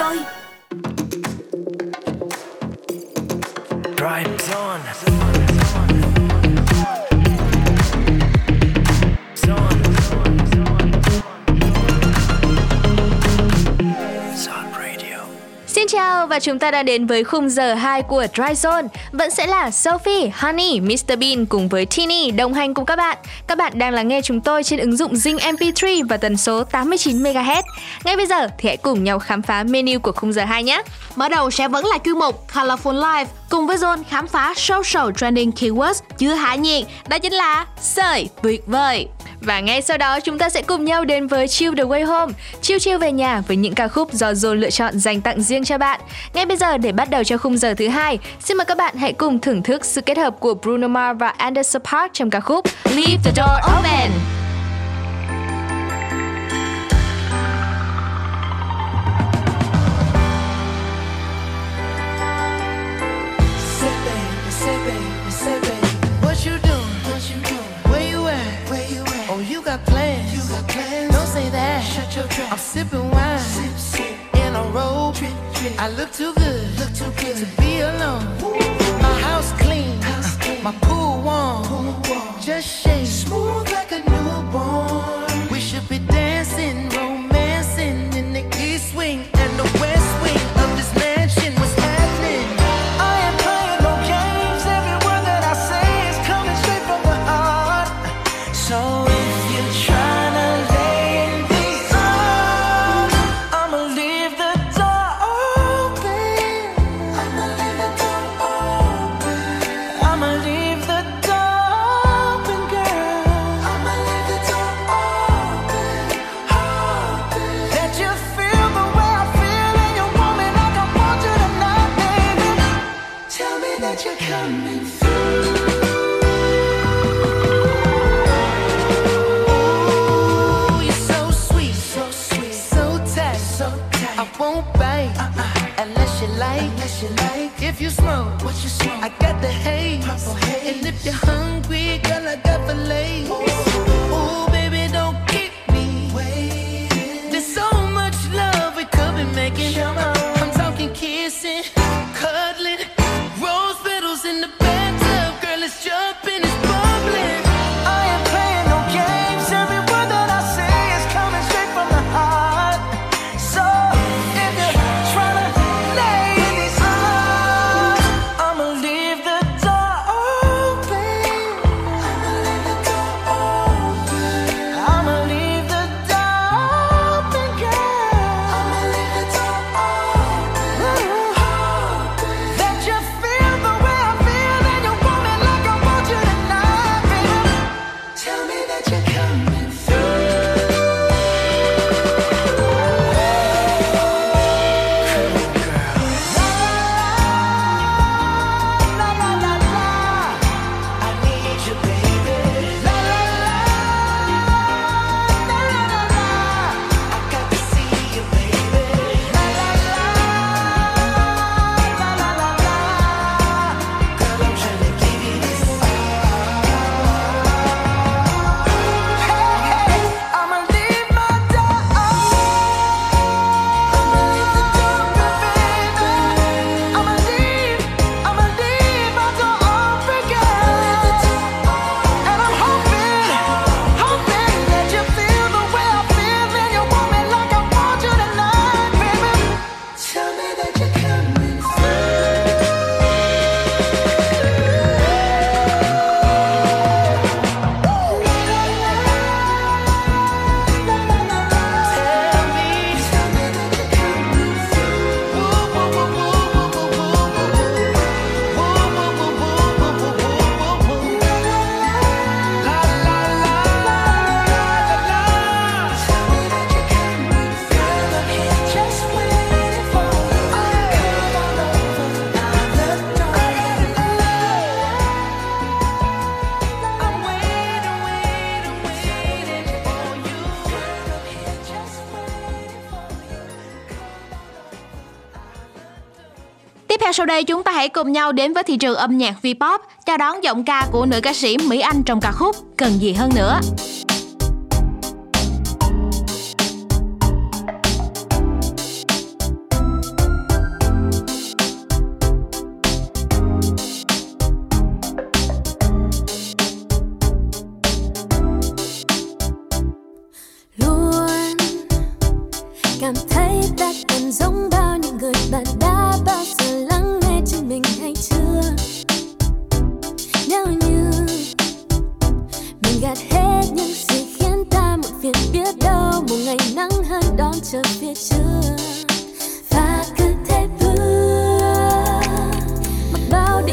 Joy. Drive on. Và chúng ta đã đến với khung giờ 2 của Dry Zone. Vẫn sẽ là Sophie, Honey, Mr Bean cùng với Tini đồng hành cùng các bạn. Các bạn đang lắng nghe chúng tôi trên ứng dụng Zing MP3 và tần số 89 MHz. Ngay bây giờ thì hãy cùng nhau khám phá menu của khung giờ 2 nhé. Mở đầu sẽ vẫn là chuyên mục Colorful Life cùng với Zone khám phá social trending keywords chưa hạ nhiệt, đó chính là sợi tuyệt vời. Và ngay sau đó chúng ta sẽ cùng nhau đến với Chill the Way Home, chill chill về nhà với những ca khúc do Zone lựa chọn dành tặng riêng cho bạn. Ngay bây giờ để bắt đầu cho khung giờ thứ hai, xin mời các bạn hãy cùng thưởng thức sự kết hợp của Bruno Mars và Anderson Park trong ca khúc Leave the Door Open. Got plans. You got plans. Don't say that. Shut your trap. I'm sipping wine. Sip, sip. In a robe. Drip, drip. I look too good. Look too good. To be alone. My house clean. House clean. My pool warm. Pool warm. Just shake Tiếp sau đây chúng ta hãy cùng nhau đến với thị trường âm nhạc V-pop, chào đón giọng ca của nữ ca sĩ Mỹ Anh trong ca khúc Cần gì hơn nữa.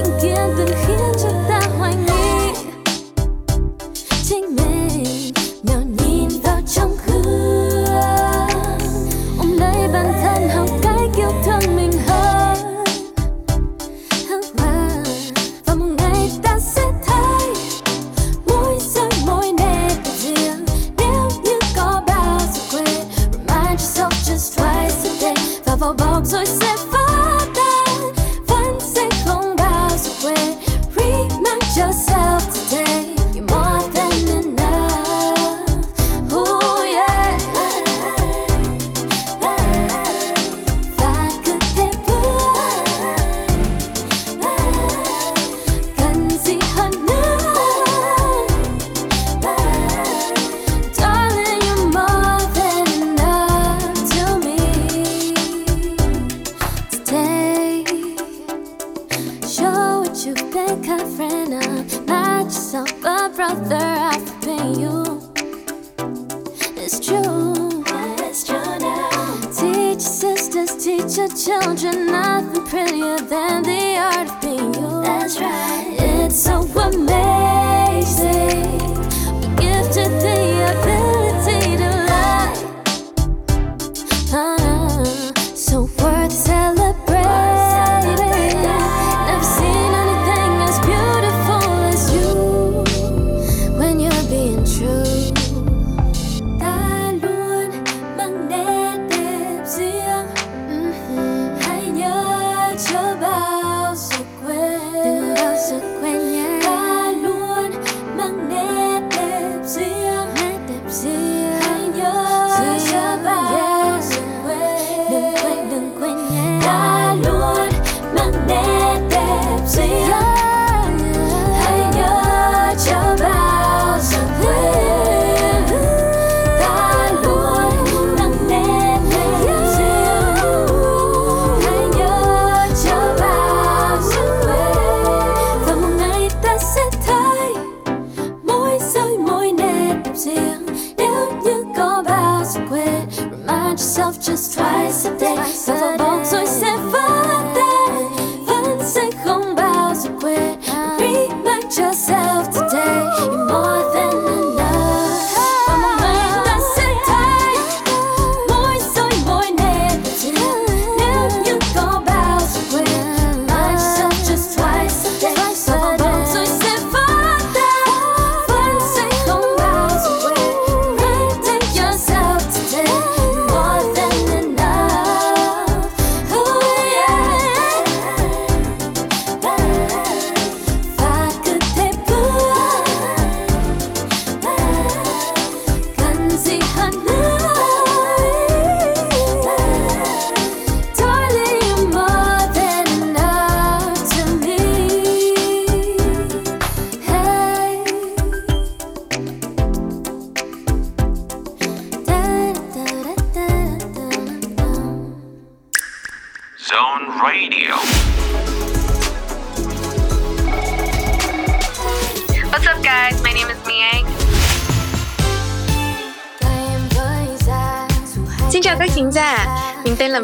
been it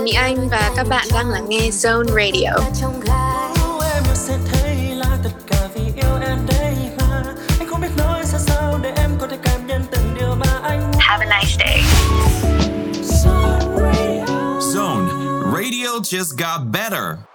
Mỹ Anh và các bạn đang lắng nghe Zone Radio. Have a nice day. Zone Radio just got better.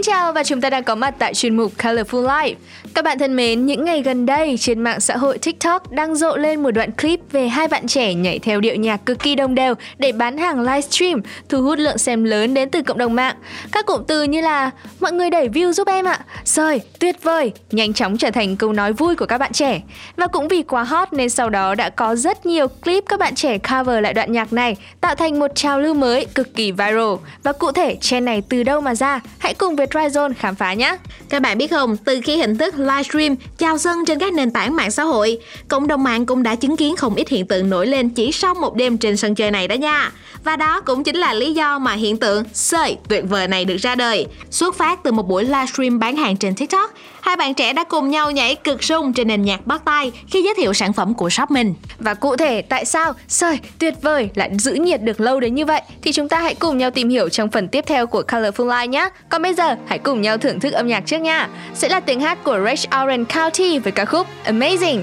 Xin chào và chúng ta đang có mặt tại chuyên mục Colorful Life. Các bạn thân mến, những ngày gần đây trên mạng xã hội TikTok đang rộ lên một đoạn clip về hai bạn trẻ nhảy theo điệu nhạc cực kỳ đồng đều để bán hàng livestream, thu hút lượng xem lớn đến từ cộng đồng mạng. Các cụm từ như là mọi người đẩy view giúp em ạ, rồi tuyệt vời, nhanh chóng trở thành câu nói vui của các bạn trẻ. Và cũng vì quá hot nên sau đó đã có rất nhiều clip các bạn trẻ cover lại đoạn nhạc này, tạo thành một trào lưu mới cực kỳ viral. Và cụ thể trend này từ đâu mà ra? Hãy cùng với Tryzone khám phá nhé! Các bạn biết không, từ khi hình thức livestream chào sân trên các nền tảng mạng xã hội, cộng đồng mạng cũng đã chứng kiến không ít hiện tượng nổi lên chỉ sau một đêm trên sân chơi này đó nha. Và đó cũng chính là lý do mà hiện tượng sợi tuyệt vời này được ra đời. Xuất phát từ một buổi livestream bán hàng trên TikTok, hai bạn trẻ đã cùng nhau nhảy cực sung trên nền nhạc bắt tay khi giới thiệu sản phẩm của shop mình. Và cụ thể, tại sao sơi tuyệt vời, lại giữ nhiệt được lâu đến như vậy thì chúng ta hãy cùng nhau tìm hiểu trong phần tiếp theo của Colorful Life nhé. Còn bây giờ, hãy cùng nhau thưởng thức âm nhạc trước nha. Sẽ là tiếng hát của Rage Orange County với ca khúc Amazing.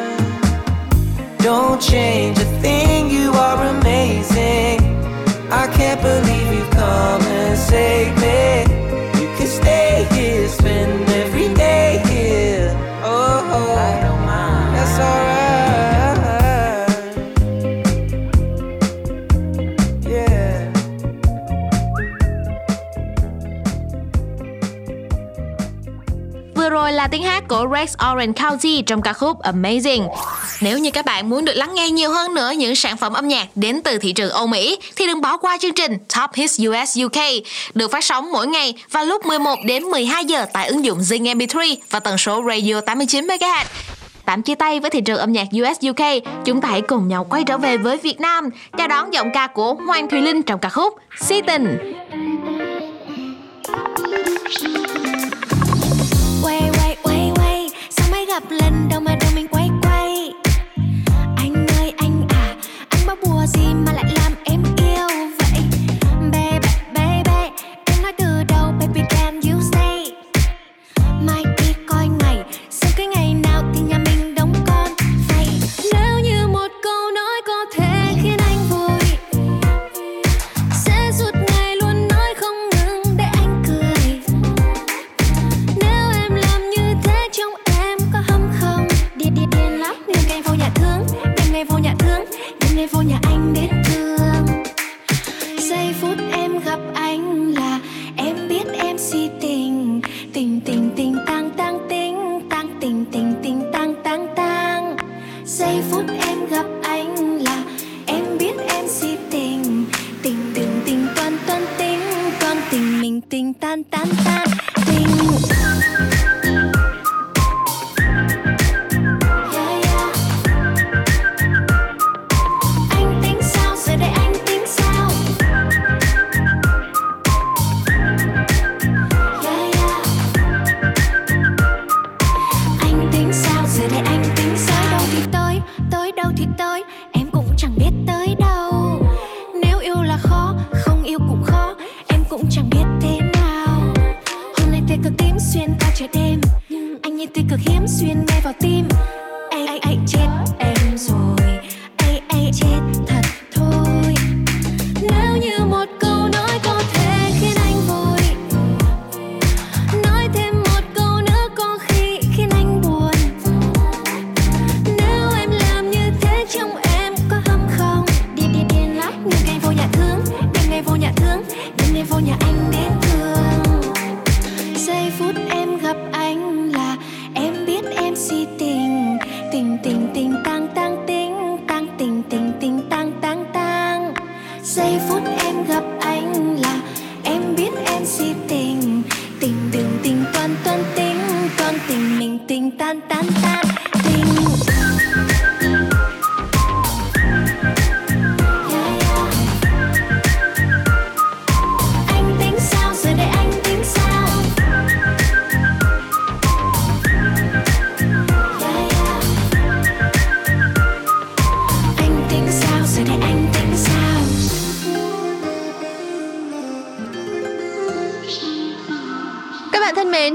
Don't change a thing, you are amazing. I can't believe you come and save me. You can stay here, spend every day here. Oh, I don't mind. That's alright. Yeah. Vừa rồi là tiếng hát của Rex Orange County trong ca khúc Amazing. Nếu như các bạn muốn được lắng nghe nhiều hơn nữa những sản phẩm âm nhạc đến từ thị trường Âu Mỹ thì đừng bỏ qua chương trình Top Hits US UK được phát sóng mỗi ngày vào lúc 11 đến 12 giờ tại ứng dụng Zing MP3 và tần số radio 89 MHz. Tạm chia tay với thị trường âm nhạc US UK, chúng ta hãy cùng nhau quay trở về với Việt Nam, chào đón giọng ca của Hoàng Thùy Linh trong ca khúc Si tình. quay quay quay quay sao mới gặp lần đầu mà đâu mình quay gì mà lại làm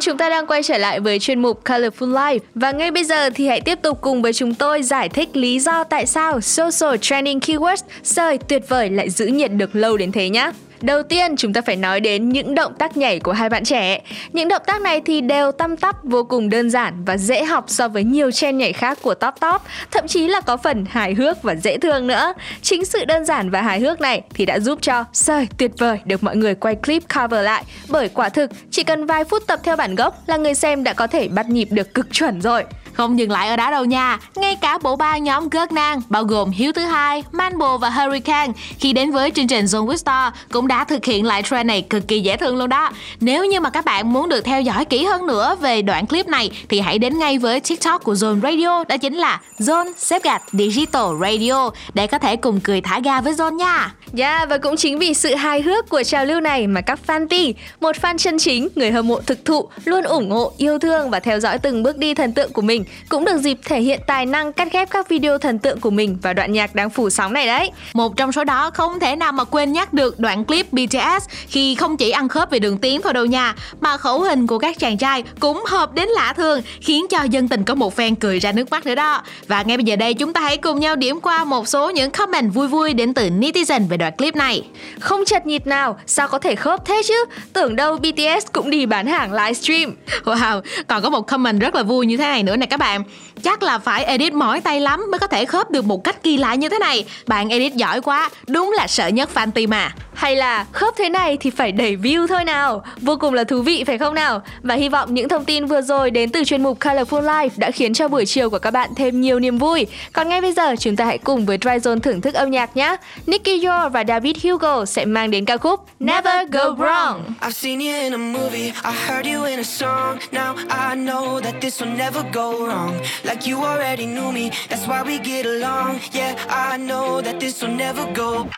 chúng ta đang quay trở lại với chuyên mục Colorful Life và ngay bây giờ thì hãy tiếp tục cùng với chúng tôi giải thích lý do tại sao social trending keywords sơi tuyệt vời lại giữ nhiệt được lâu đến thế nhé. Đầu tiên, chúng ta phải nói đến những động tác nhảy của hai bạn trẻ. Những động tác này thì đều tăm tắp, vô cùng đơn giản và dễ học so với nhiều trend nhảy khác của Top Top, thậm chí là có phần hài hước và dễ thương nữa. Chính sự đơn giản và hài hước này thì đã giúp cho Sơi tuyệt vời được mọi người quay clip cover lại. Bởi quả thực, chỉ cần vài phút tập theo bản gốc là người xem đã có thể bắt nhịp được cực chuẩn rồi. Không dừng lại ở đó đâu nha, ngay cả bộ ba nhóm Gớt Nang bao gồm Hiếu thứ hai, Manbo và Hurricane khi đến với chương trình Zone with Star cũng đã thực hiện lại trend này cực kỳ dễ thương luôn đó. Nếu như mà các bạn muốn được theo dõi kỹ hơn nữa về đoạn clip này thì hãy đến ngay với TikTok của Zone Radio đó chính là Zone xếp gạch Digital Radio để có thể cùng cười thả ga với Zone nha. Yeah, và cũng chính vì sự hài hước của trào lưu này mà các fan T, một fan chân chính, người hâm mộ thực thụ, luôn ủng hộ, yêu thương và theo dõi từng bước đi thần tượng của mình, cũng được dịp thể hiện tài năng cắt ghép các video thần tượng của mình vào đoạn nhạc đang phủ sóng này đấy. Một trong số đó không thể nào mà quên nhắc được đoạn clip BTS khi không chỉ ăn khớp về đường tiếng thôi đâu nha, mà khẩu hình của các chàng trai cũng hợp đến lạ thường, khiến cho dân tình có một fan cười ra nước mắt nữa đó. Và ngay bây giờ đây chúng ta hãy cùng nhau điểm qua một số những comment vui vui đến từ netizen về đoạn clip này. Không chật nhịp nào, sao có thể khớp thế chứ? Tưởng đâu BTS cũng đi bán hàng livestream. Wow, còn có một comment rất là vui như thế này nữa nè các bạn. Chắc là phải edit mỏi tay lắm mới có thể khớp được một cách kỳ lạ như thế này. Bạn edit giỏi quá, đúng là sợ nhất fan team à. Hay là khớp thế này thì phải đẩy view thôi nào Vô cùng là thú vị phải không nào Và hy vọng những thông tin vừa rồi đến từ chuyên mục Colorful Life Đã khiến cho buổi chiều của các bạn thêm nhiều niềm vui Còn ngay bây giờ chúng ta hãy cùng với Dryzone thưởng thức âm nhạc nhé Nicky Yor và David Hugo sẽ mang đến ca khúc Never Go Wrong I've seen you in a movie, I heard you in a song. Now I know that this will never go wrong. Like you already knew me, that's why we get along. Yeah, I know that this will never go.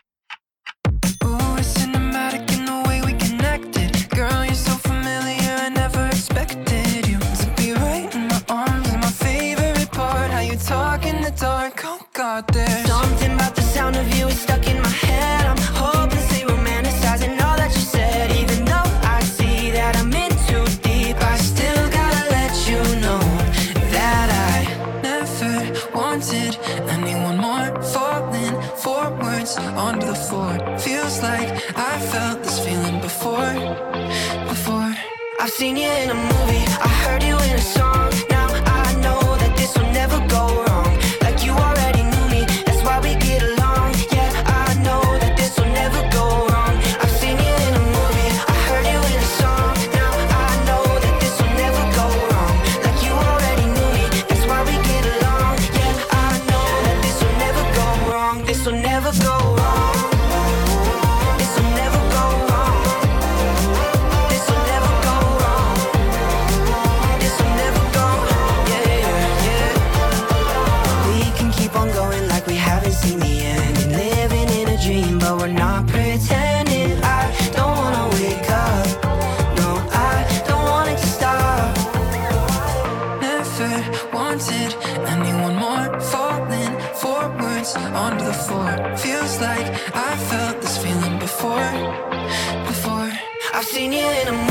Ooh, it's cinematic in the way we connected. Girl, you're so familiar, I never expected you to be right in my arms. My favorite part, how you talk in the dark. Oh God, there's something about the sound of you is stuck in my seen you in a movie, keep on going like we haven't seen the end. Living in a dream, but we're not pretending. I don't wanna wake up. No, I don't want it to stop. Never wanted anyone more. Falling forwards onto the floor. Feels like I felt this feeling before. Before. I've seen you in a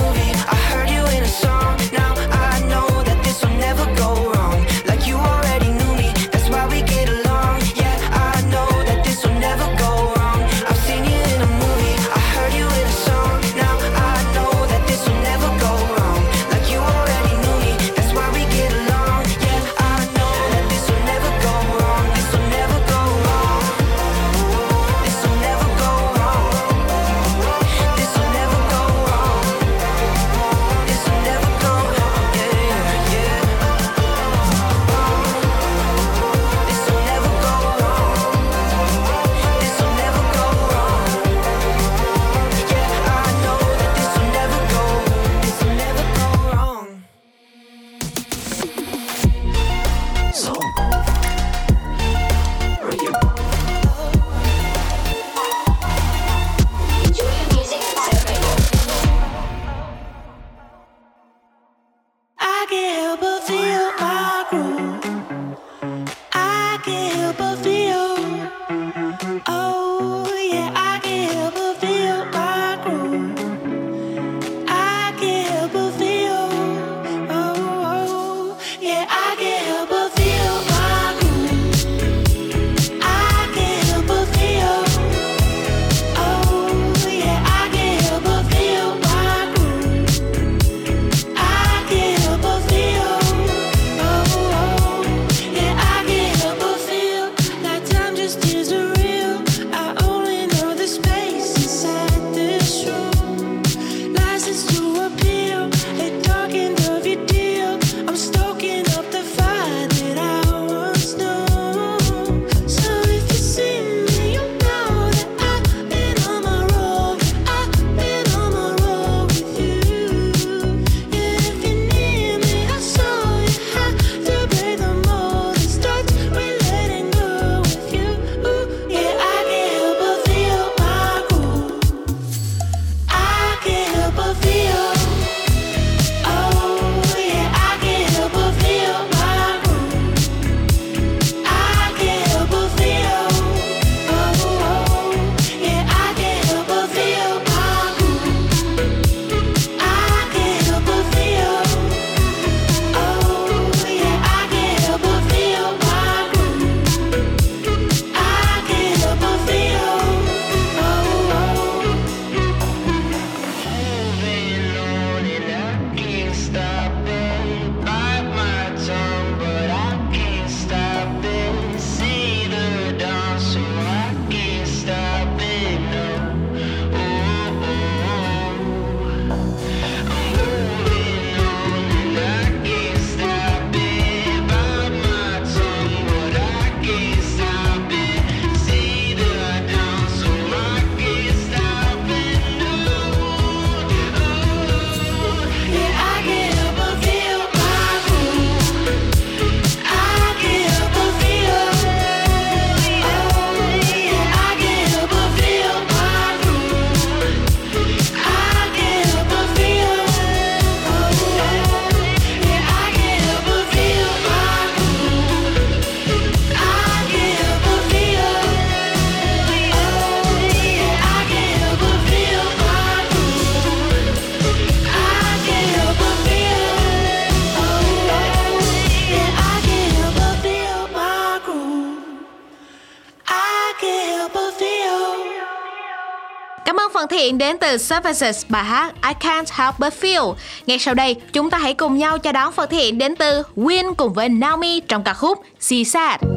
đến từ Services bài hát I Can't Help But Feel. Ngay sau đây, chúng ta hãy cùng nhau chào đón phần thiện đến từ Win cùng với Naomi trong ca khúc She Sad.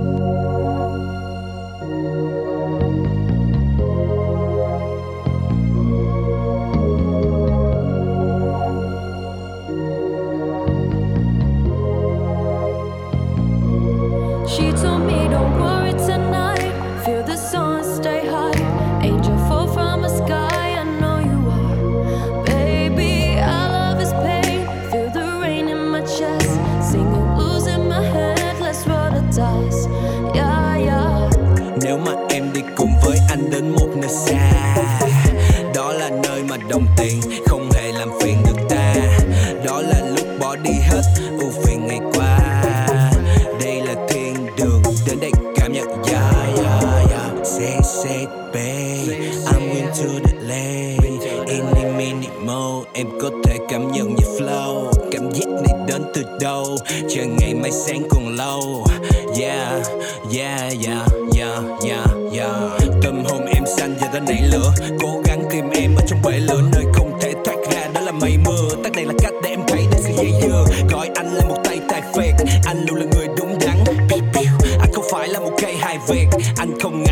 mây mưa tắt này là cách để em thấy đến sự dây dưa gọi anh là một tay tài phiệt anh luôn là người đúng đắn. Anh không phải là một cây hài việt anh không ngại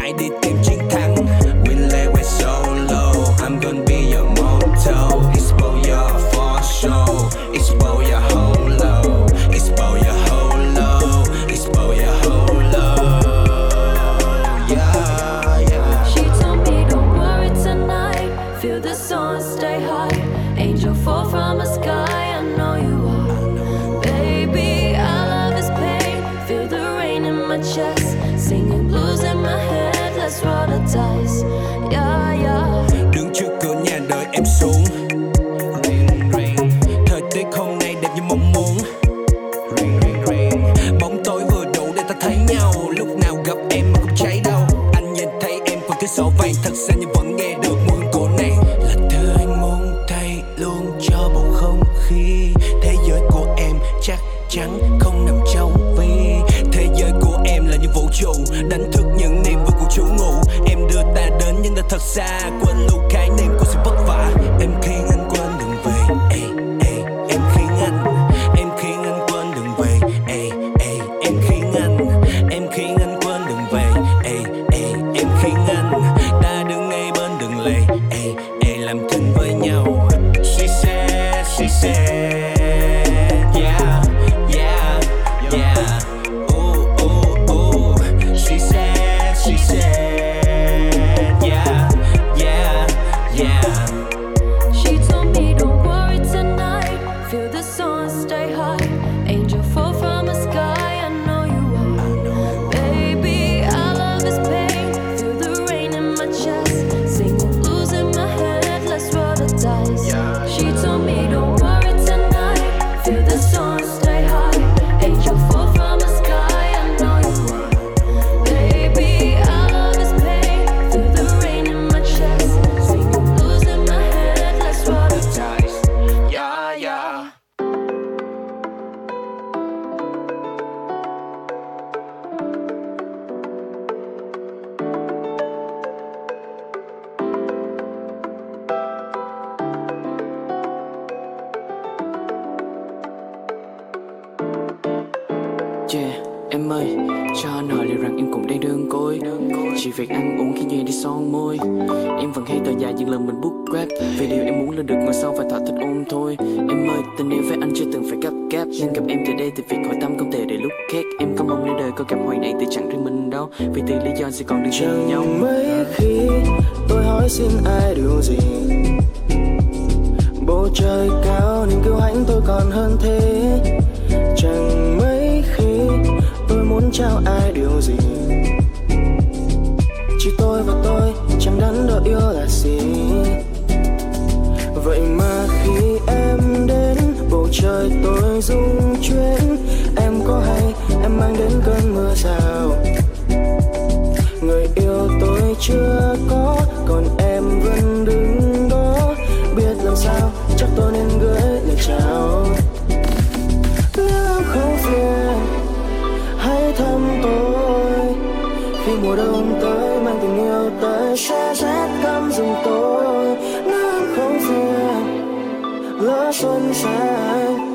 xuân sang.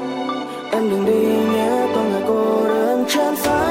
Em đừng đi nhé con người cô đơn chán phai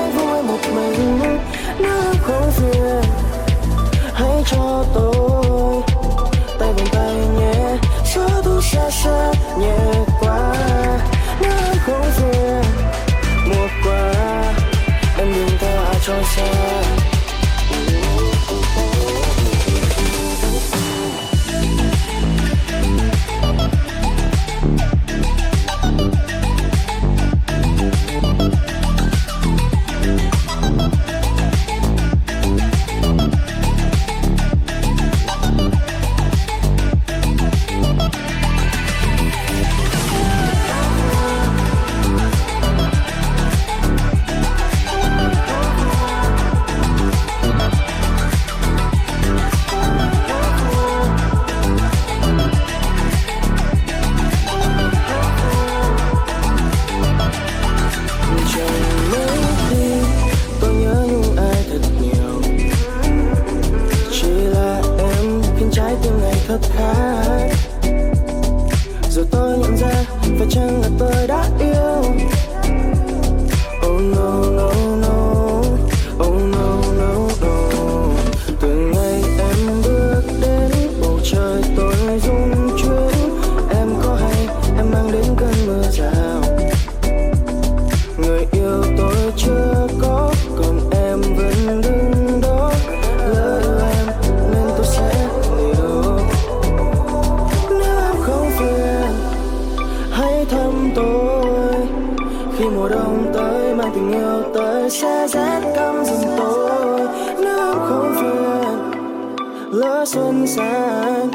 xuân sang.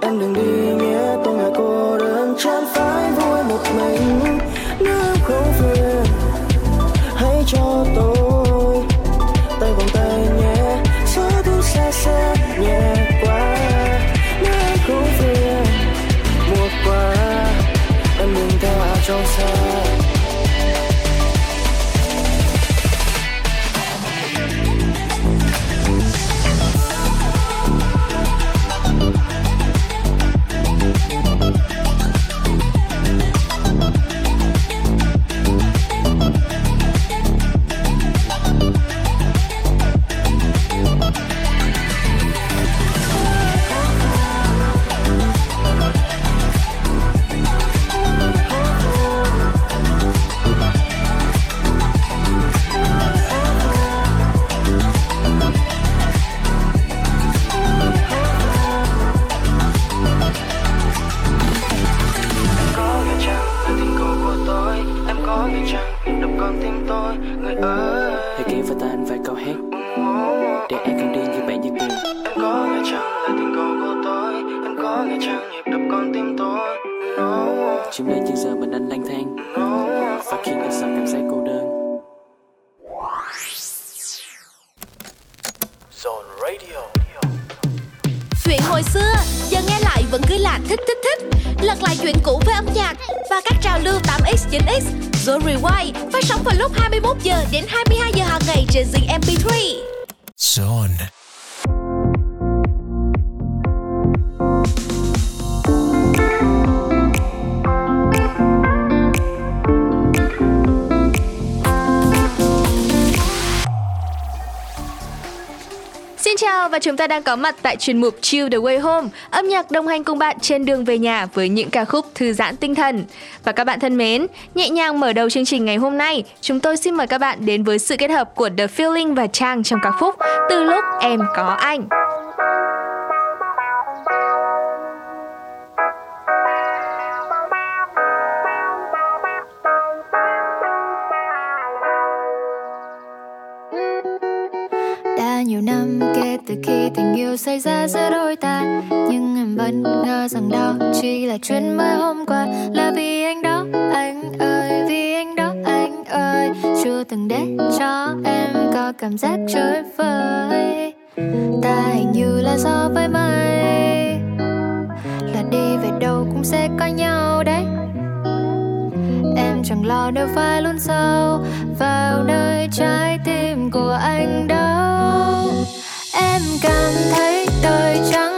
Em đừng đi và chúng ta đang có mặt tại chuyên mục Chill the Way Home, âm nhạc đồng hành cùng bạn trên đường về nhà với những ca khúc thư giãn tinh thần. Và các bạn thân mến, nhẹ nhàng mở đầu chương trình ngày hôm nay, chúng tôi xin mời các bạn đến với sự kết hợp của The Feeling và Trang trong ca khúc Từ lúc em có anh. Điều xảy ra giữa đôi ta. Nhưng em vẫn ngờ rằng đó chỉ là chuyện mới hôm qua. Là vì anh đó, anh ơi, vì anh đó, anh ơi. Chưa từng để cho em có cảm giác trôi vơi Ta hình như là gió với mây Là đi về đâu cũng sẽ có nhau đấy. Em chẳng lo nếu phải luôn sâu vào nơi trái tim của anh đâu Em cảm thấy đời trắng.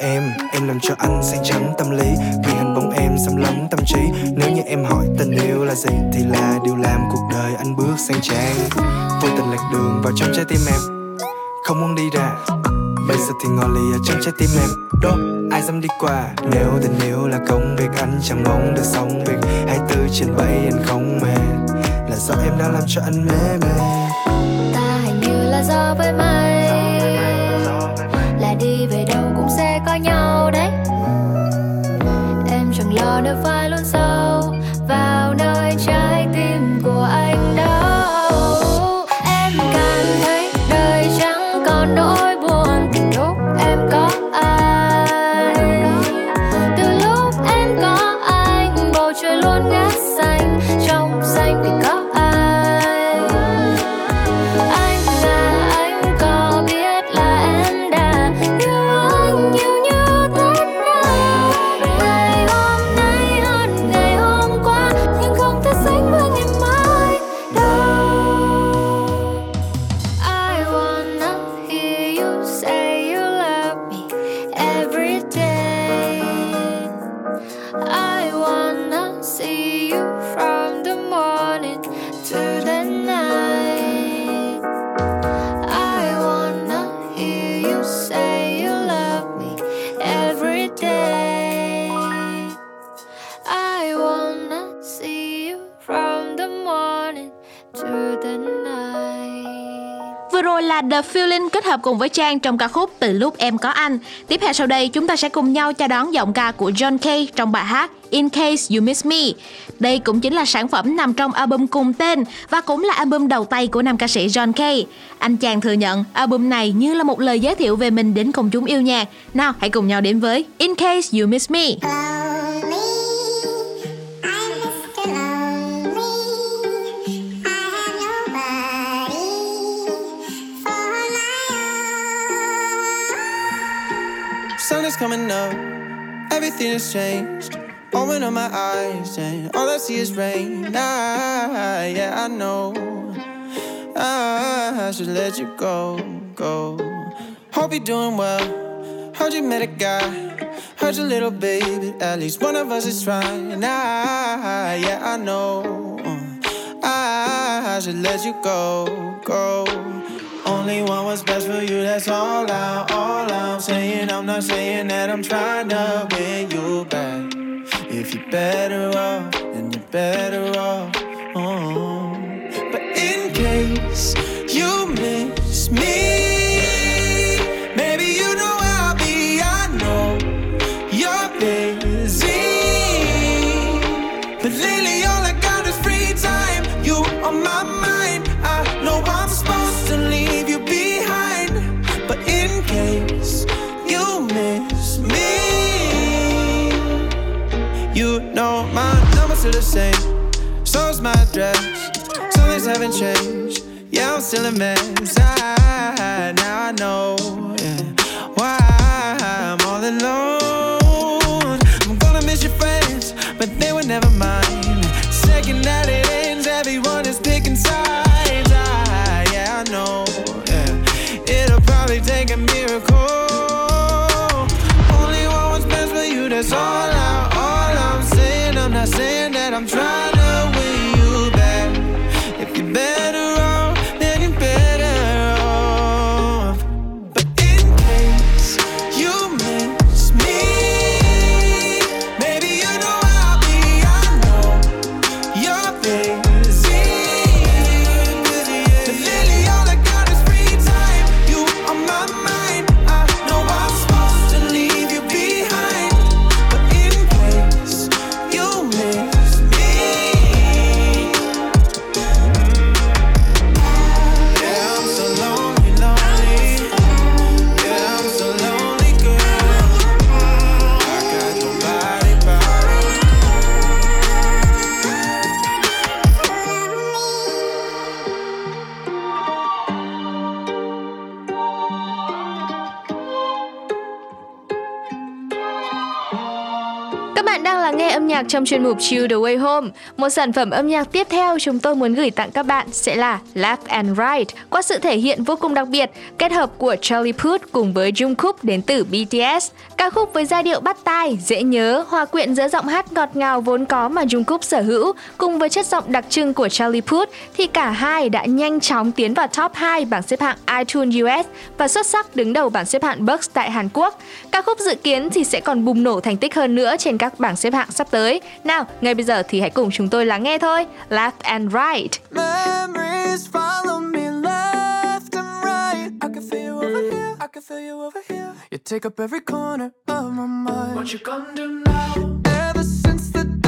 Em, em làm cho anh say trắng tâm lý. Vì hình bóng em xâm lấn tâm trí. Nếu như em hỏi tình yêu là gì Thì là điều làm cuộc đời anh bước sang trang. Vô tình lạc đường vào trong trái tim em. Không muốn đi ra. Bây giờ thì ngồi lì ở trong trái tim em. Đó, ai dám đi qua? Nếu tình yêu là công việc anh chẳng mong được sống việc. 24 trên 7 anh không mệt. Là do em đang làm cho anh mê mê. Ta hình như là do với mai Em chẳng hợp cùng với Trang trong ca khúc Từ lúc em có anh. Tiếp theo sau đây chúng ta sẽ cùng nhau chào đón giọng ca của John Kay trong bài hát In Case You Miss Me. Đây cũng chính là sản phẩm nằm trong album cùng tên và cũng là album đầu tay của nam ca sĩ John Kay. Anh chàng thừa nhận album này như là một lời giới thiệu về mình đến công chúng yêu nhạc. Nào, hãy cùng nhau đến với In Case You Miss Me. Everything has changed. Open up my eyes, and all I see is rain. Ah, yeah, I know. Ah, I should let you go, go. Hope you're doing well. Heard you met a guy. Heard your little baby. At least one of us is trying. Ah, yeah, I know. Ah, I should let you go, go. Only one was best for you, that's all I'm, all I'm saying. I'm not saying that I'm trying to win you back. If you're better off, then you're better off. Oh. But in case you miss me, still the same. So's my dress. Some things haven't changed. Yeah, I'm still a mess. I, now I know yeah, why I'm all alone. I'm gonna miss your friends, but they were never mine. Trong chuyên mục Chill the Way Home. Một sản phẩm âm nhạc tiếp theo chúng tôi muốn gửi tặng các bạn sẽ là Left and Right qua sự thể hiện vô cùng đặc biệt kết hợp của Charlie Puth cùng với Jungkook đến từ BTS. Ca khúc với giai điệu bắt tai, dễ nhớ, hòa quyện giữa giọng hát ngọt ngào vốn có mà Jungkook sở hữu cùng với chất giọng đặc trưng của Charlie Puth thì cả hai đã nhanh chóng tiến vào top 2 bảng xếp hạng iTunes US và xuất sắc đứng đầu bảng xếp hạng Bucks tại Hàn Quốc. Ca khúc dự kiến thì sẽ còn bùng nổ thành tích hơn nữa trên các bảng xếp hạng sắp tới. Nào, ngay bây giờ thì hãy cùng chúng tôi lắng nghe thôi. Left and Right. Memories follow me left and right. I can feel you over here. I can feel you over here. You take up every corner of my mind. What you gonna do now? Ever since the,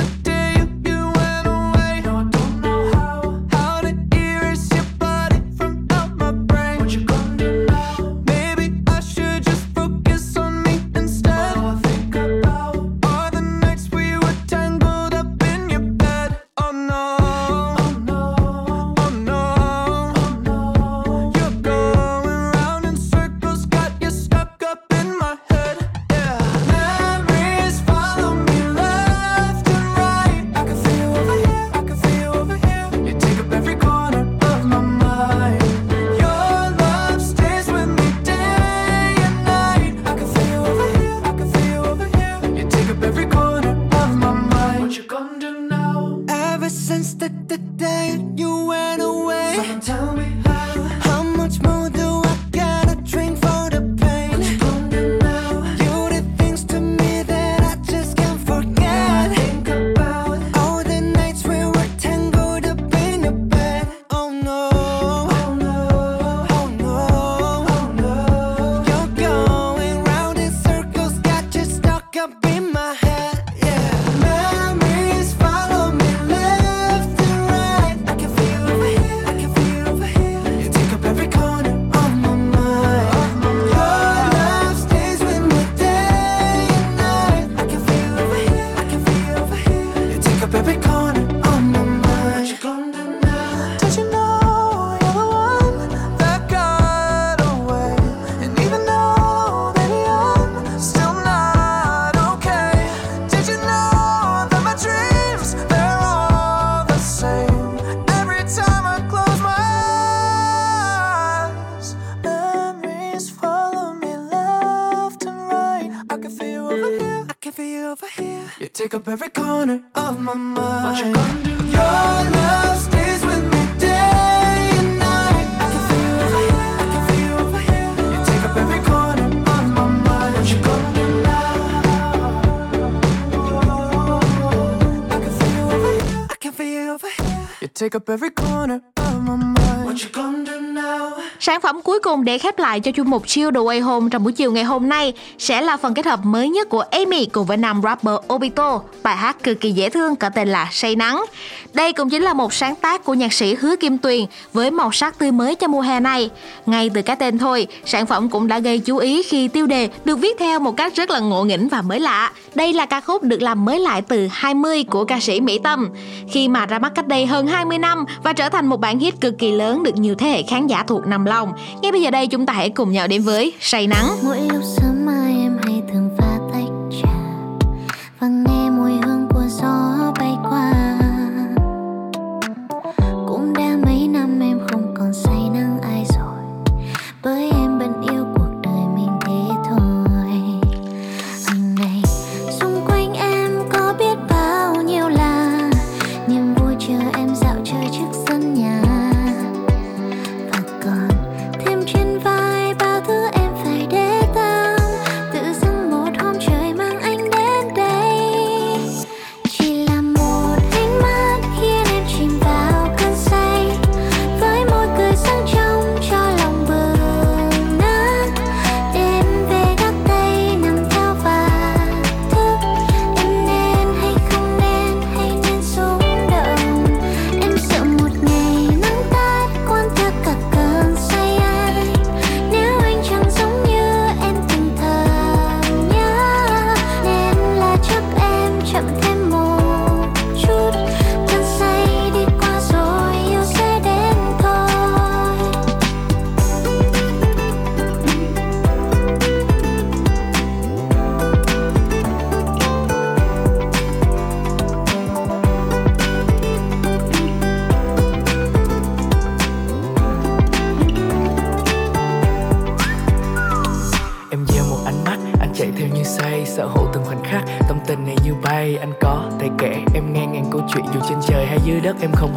take up every corner of my mind. What you gonna do now? Sản phẩm cuối cùng để khép lại cho chuyên mục Chill the Way Home trong buổi chiều ngày hôm nay sẽ là phần kết hợp mới nhất của Amy cùng với nam rapper Obito, bài hát cực kỳ dễ thương có tên là Say Nắng. Đây cũng chính là một sáng tác của nhạc sĩ Hứa Kim Tuyền với màu sắc tươi mới cho mùa hè này. Ngay từ cái tên thôi, sản phẩm cũng đã gây chú ý khi tiêu đề được viết theo một cách rất là ngộ nghĩnh và mới lạ. Đây là ca khúc được làm mới lại từ 20 của ca sĩ Mỹ Tâm. Khi mà ra mắt cách đây hơn 20 năm và trở thành một bản hit cực kỳ lớn được nhiều thế hệ khán giả thuộc năm lòng. Ngay bây giờ đây chúng ta hãy cùng nhau đến với Say Nắng. mỗi lúc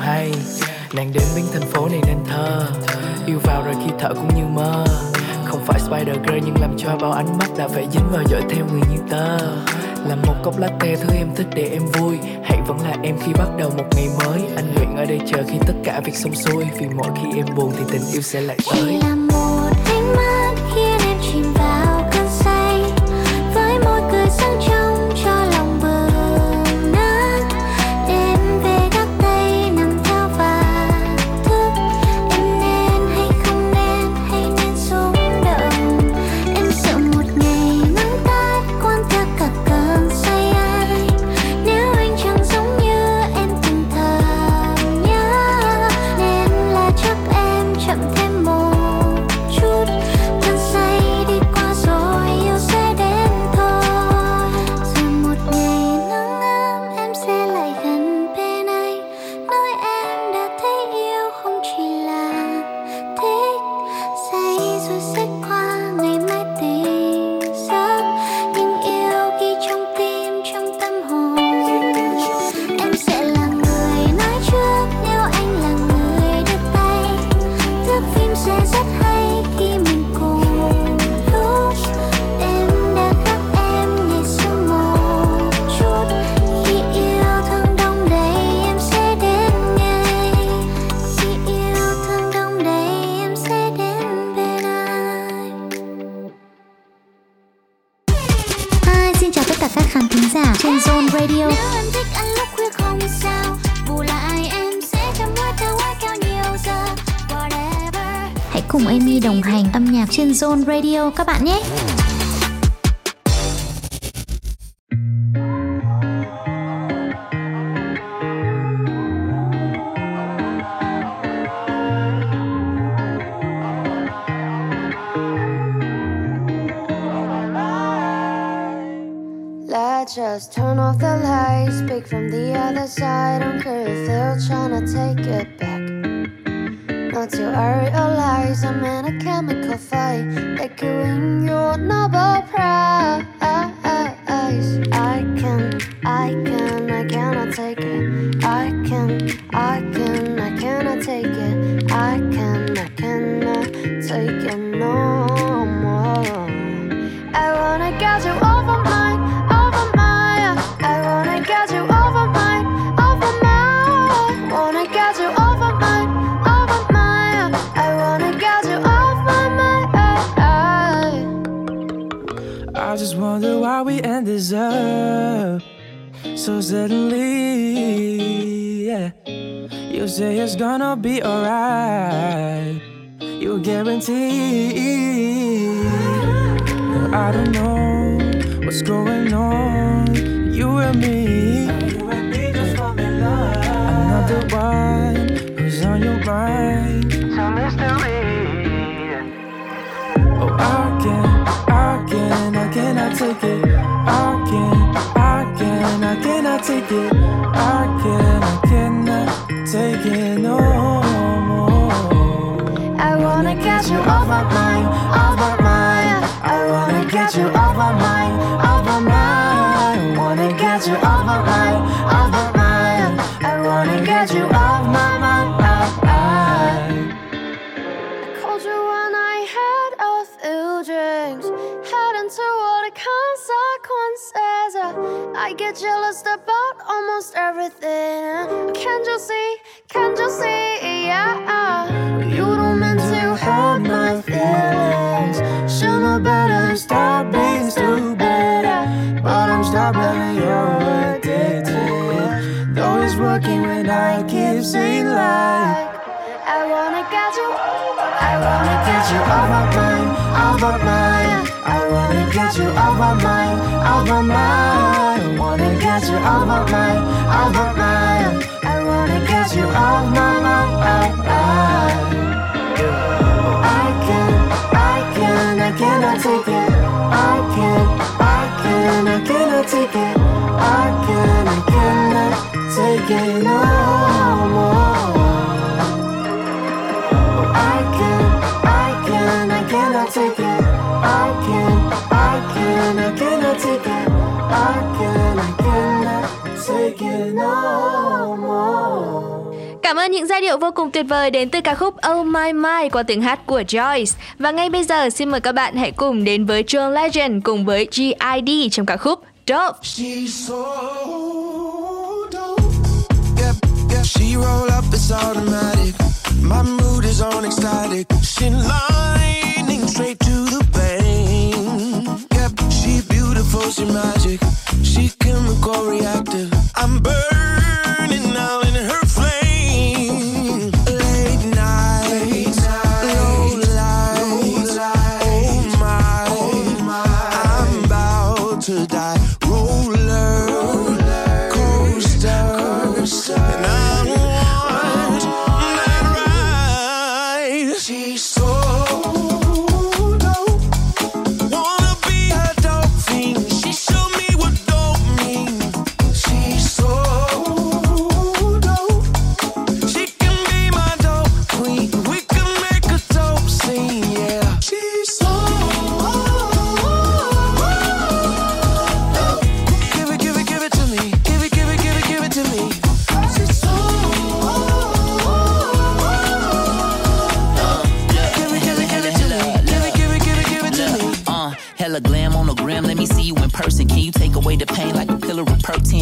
hay. Nàng đến biến thành phố này nên thơ, Yêu vào rồi khi thở cũng như mơ. Không phải spider girl nhưng làm cho bao ánh mắt Đã phải dính vào dõi theo người như tơ. Làm một cốc latte thứ em thích để em vui. Hãy vẫn là em khi bắt đầu một ngày mới. Anh nguyện ở đây chờ khi tất cả việc xong xuôi. Vì mỗi khi em buồn thì tình yêu sẽ lại tới. Zone Radio các bạn nhé. Just turn off the lights, speak from the other side. Don't care if they're trying to take it what's going on. You and me. Another one who's on your mind. Some mystery. Oh, I can, I can, I cannot take it. I can, I can, I cannot take it. I can, I cannot take it no more. I wanna get you off my mind, off my mind. I wanna get you off my mind, off my mind. Wanna get you off my mind, off my mind. I wanna get you off my mind. I called you when I had a few drinks, heading toward the consequences. I get jealous about almost everything. Can't you see? Can't you see? Yeah. You don't to hurt my feelings. Should know better. Stop being stupid. But I'm stubborn. You're addicted. Though it's working when I keep saying like. I wanna get you. I wanna get you off my mind, off my mind. I wanna get you off my mind, off my mind. I wanna get you off my mind, off my mind. I wanna get you off my mind. Cannot take it. I can, I can, I cannot take it. I can, I cannot take it no more. I can, I can, I cannot take it. I can, I can, I cannot take it. I can, I cannot take it no more. Cảm ơn những giai điệu vô cùng tuyệt vời đến từ ca khúc Oh My My qua tiếng hát của Joyce. Và ngay bây giờ xin mời các bạn hãy cùng đến với John Legend cùng với G.I.D trong ca khúc Dope. Yep, yep. She roll up, it's automatic. My mood is on ecstatic. She lightning straight to the pain. Yep, she beautiful, she magic. She chemical reactive. I'm burning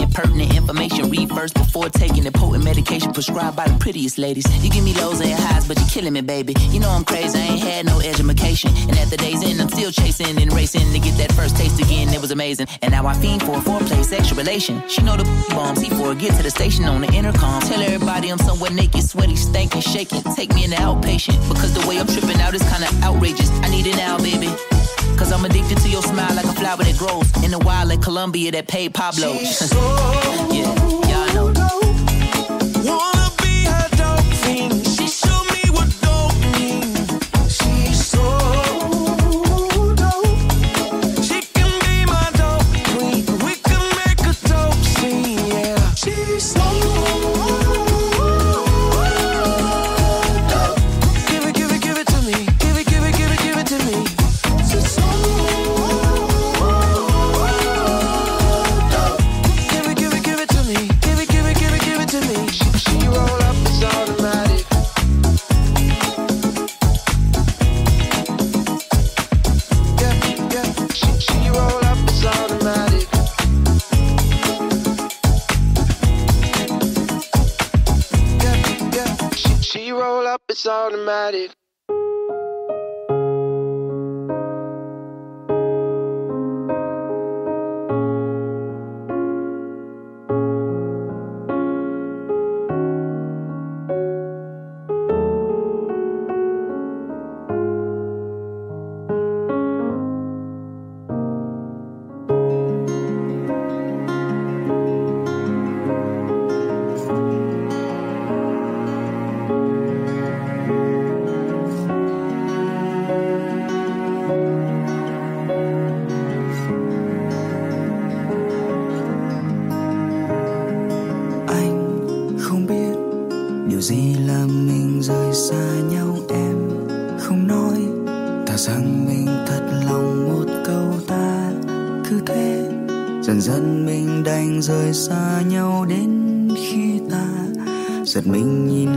of perk 10? Pertinent information. Read first before taking the potent medication prescribed by the prettiest ladies. You give me lows and highs, but you're killing me, baby. You know I'm crazy. I ain't had no education. And at the day's end, I'm still chasing and racing to get that first taste again. It was amazing. And now I fiend for a foreplay sexual relation. She know the bombs. He for get to the station on the intercom. Tell everybody I'm somewhere naked, sweaty, stankin', shaking. Take me in the outpatient because the way I'm tripping out is kinda outrageous. I need it now, baby. Cause I'm addicted to your smile like a flower that grows in the wild like Colombia that paid Pablo. yeah, y'all know.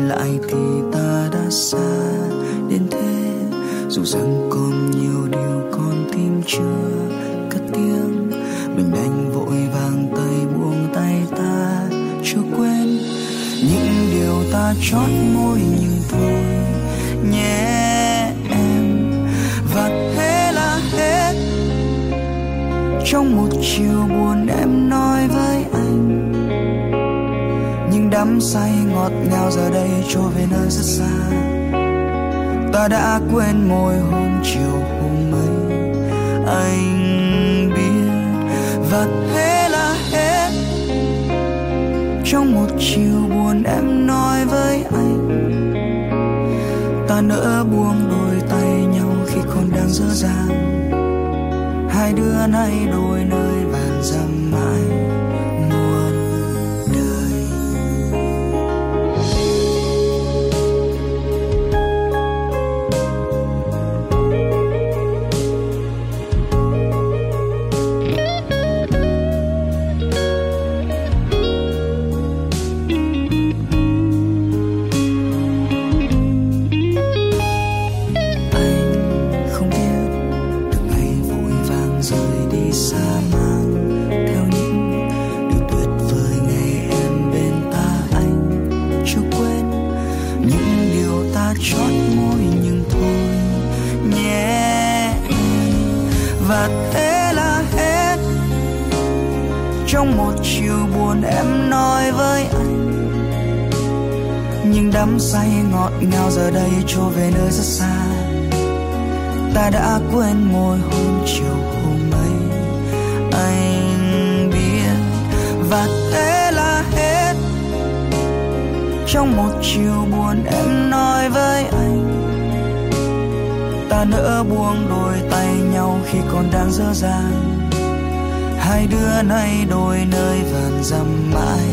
Nhìn lại thì ta đã xa đến thế. Dù rằng còn nhiều điều con tim chưa cất tiếng, mình đành vội vàng tay buông tay ta. Chưa quên, những điều ta chót môi nhưng thôi, nhé em. Và thế là hết. Trong một chiều buồn em đắm say ngọt ngào giờ đây trôi về nơi rất xa. Ta đã quên môi hôn chiều hôm ấy. Anh biết và thế là hết trong một chiều buồn em nói với anh, ta nỡ buông đôi tay nhau khi còn đang dở dàng hai đứa nay đôi nơi say ngọt ngào giờ đây trôi về nơi rất xa. Ta đã quên môi hôn chiều hôm ấy. Anh biết và thế là hết. Trong một chiều buồn em nói với anh, ta nỡ buông đôi tay nhau khi còn đang dở dàng hai đứa nay đôi nơi vàn dằm mãi.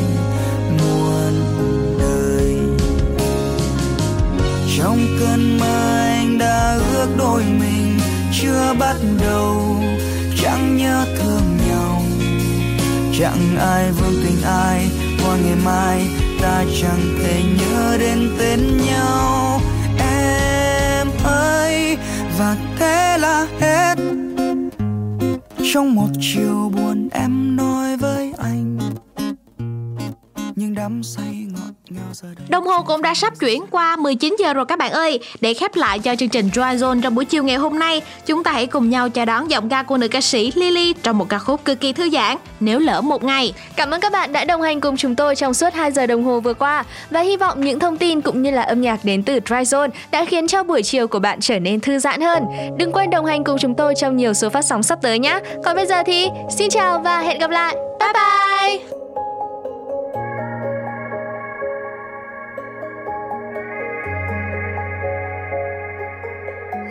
Trong cơn mơ anh đã ước đôi mình chưa bắt đầu. Chẳng nhớ thương nhau, chẳng ai vương tình ai, qua ngày mai ta chẳng thể nhớ đến tên nhau. Em ơi, và thế là hết. Trong một chiều buồn em nói với anh, nhưng đắm say Đồng hồ cũng đã sắp chuyển qua 19 giờ rồi các bạn ơi. Để khép lại cho chương trình Dry Zone trong buổi chiều ngày hôm nay, chúng ta hãy cùng nhau chào đón giọng ca của nữ ca sĩ Lily trong một ca khúc cực kỳ thư giãn, Nếu lỡ một ngày. Cảm ơn các bạn đã đồng hành cùng chúng tôi trong suốt 2 giờ đồng hồ vừa qua và hy vọng những thông tin cũng như là âm nhạc đến từ Dry Zone đã khiến cho buổi chiều của bạn trở nên thư giãn hơn. Đừng quên đồng hành cùng chúng tôi trong nhiều số phát sóng sắp tới nhé. Còn bây giờ thì xin chào và hẹn gặp lại. Bye bye.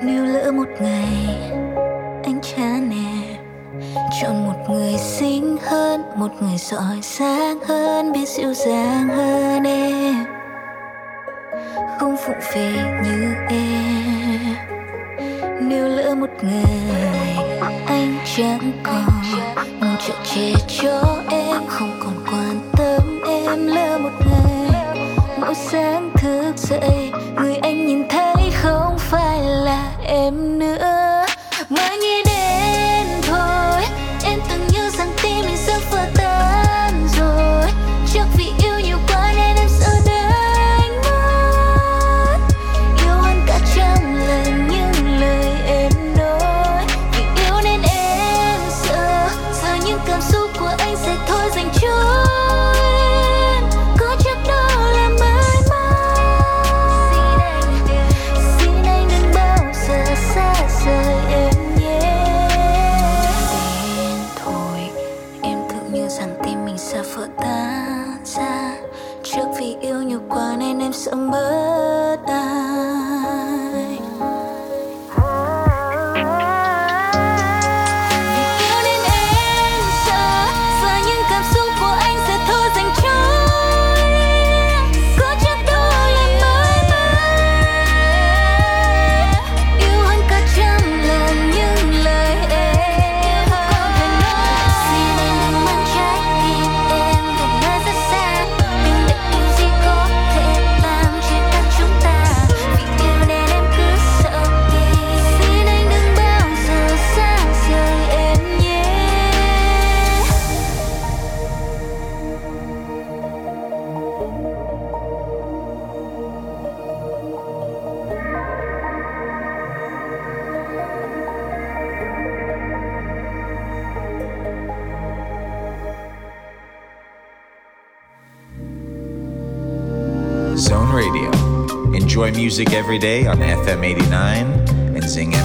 Nếu lỡ một ngày anh chán em Chọn một người xinh hơn, Một người giỏi giang hơn, Biết dịu dàng hơn em, Không phụ về như em. Nếu lỡ một ngày Anh chẳng còn Ngồi chợ che cho em, Không còn quan tâm em, Lỡ một ngày Mỗi sáng thức dậy, Người anh nhìn thấy phải là em nữa. Music every day on FM 89 and Zing MP3.